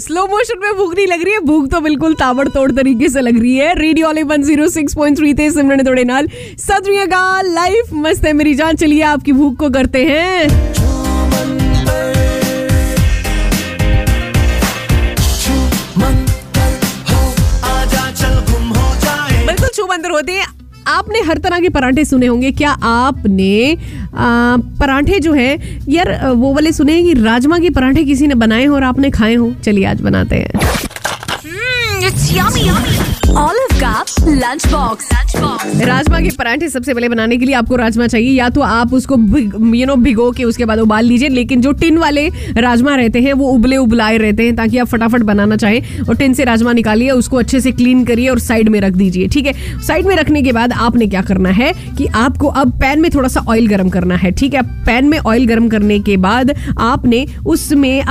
Slow motion में भूख नहीं लग रही है। भूख तो बिल्कुल ताबड़तोड़ तरीके से लग रही है। Radio one zero six point three थे सिमरन थोड़े नाल। सत लाइफ मस्त है मेरी जान। चलिए आपकी भूख को करते हैं। बिल्कुल छू मंदिर होते हैं। आपने हर तरह के पराठे सुने होंगे। क्या आपने परांठे जो है, यार, वो वाले सुने हैं कि राजमा के पराठे किसी ने बनाए हो और आपने खाए हो? चलिए आज बनाते हैं। ऑलिव राजमा के पराठे सबसे पहले बनाने के लिए आपको राजमा चाहिए। या तो आप उसको यू नो भिगो के उसके बाद उबाल लीजिए। लेकिन जो टिन वाले राजमा रहते हैं, वो उबले उबलाए रहते हैं ताकि आप फटाफट बनाना चाहें और टिन से राजमा निकालिए, उसको अच्छे से क्लीन करिए और साइड में रख दीजिए, ठीक है? साइड में रखने के बाद आपने क्या करना है कि आपको अब पैन में थोड़ा सा ऑयल गर्म करना है, ठीक है? पैन में ऑयल गर्म करने के बाद आपने उसमें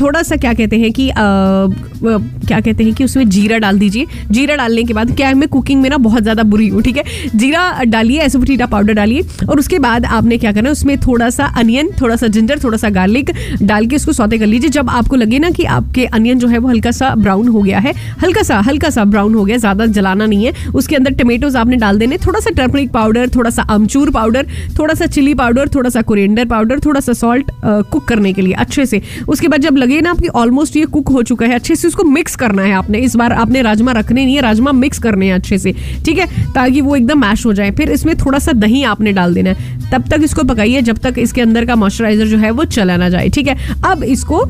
थोड़ा सा क्या कहते हैं कि क्या कहते हैं कि उसमें जीरा डाल दीजिए। जीरा डालने के बाद क्या है, मैं कुकिंग में ना बहुत ज़्यादा बुरी हूँ, ठीक है? जीरा डालिए एसोफिटीटा पाउडर डालिए, और उसके बाद आपने क्या करना है, उसमें थोड़ा सा अनियन थोड़ा सा जिंजर थोड़ा सा गार्लिक डाल के उसको सौते कर लीजिए। जब आपको लगे ना कि आपके अनियन जो है वो हल्का सा ब्राउन हो गया है हल्का सा हल्का सा ब्राउन हो गया, ज़्यादा जलाना नहीं है, उसके अंदर टमेटोज आपने डाल देने थोड़ा सा टर्मरिक पाउडर थोड़ा सा अमचूर पाउडर थोड़ा सा चिली पाउडर थोड़ा सा कुरेंडर पाउडर थोड़ा सा सॉल्ट कुक करने के लिए, अच्छे से। उसके बाद जब लगे ना आपकी ऑलमोस्ट ये कुक हो चुका है, अच्छे से उसको मिक्स करना है आपने, इस बार आपने राजमा रखने नहीं है, राजमा मिक्स करने हैं अच्छे से, ठीक है? ताकि वो एकदम मैश हो जाए। फिर इसमें थोड़ा सा दही आपने डाल देना है। तब तक इसको पकाइए, जब तक इसके अंदर का मॉइस्चराइजर जो है वो चला ना जाए, ठीक है? अब इसको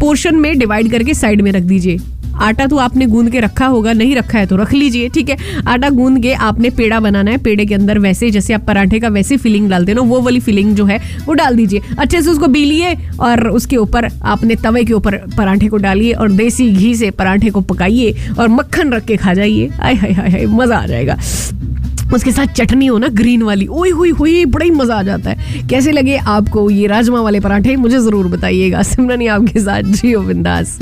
पोर्शन में डिवाइड करके साइड में रख दीजिए। आटा तो आपने गूंद के रखा होगा, नहीं रखा है तो रख लीजिए, ठीक है? आटा गूंद के आपने पेड़ा बनाना है, पेड़े के अंदर वैसे जैसे आप पराठे का वैसे फिलिंग डालते ना वो वाली फिलिंग जो है, वो डाल दीजिए। अच्छे से उसको बीलिए और उसके ऊपर आपने तवे के ऊपर पराठे को डालिए और देसी घी से पराठे को पकाइए और मक्खन रख के खा जाइए। आय हाय हाय हाय, मज़ा आ जाएगा। उसके साथ चटनी हो ना ग्रीन वाली ओई हुई हुई बड़ा ही मज़ा आ जाता है। कैसे लगे आपको ये राजमा वाले पराठे? मुझे ज़रूर बताइएगा। सिमरनी आपके साथ, जियो बिंदास।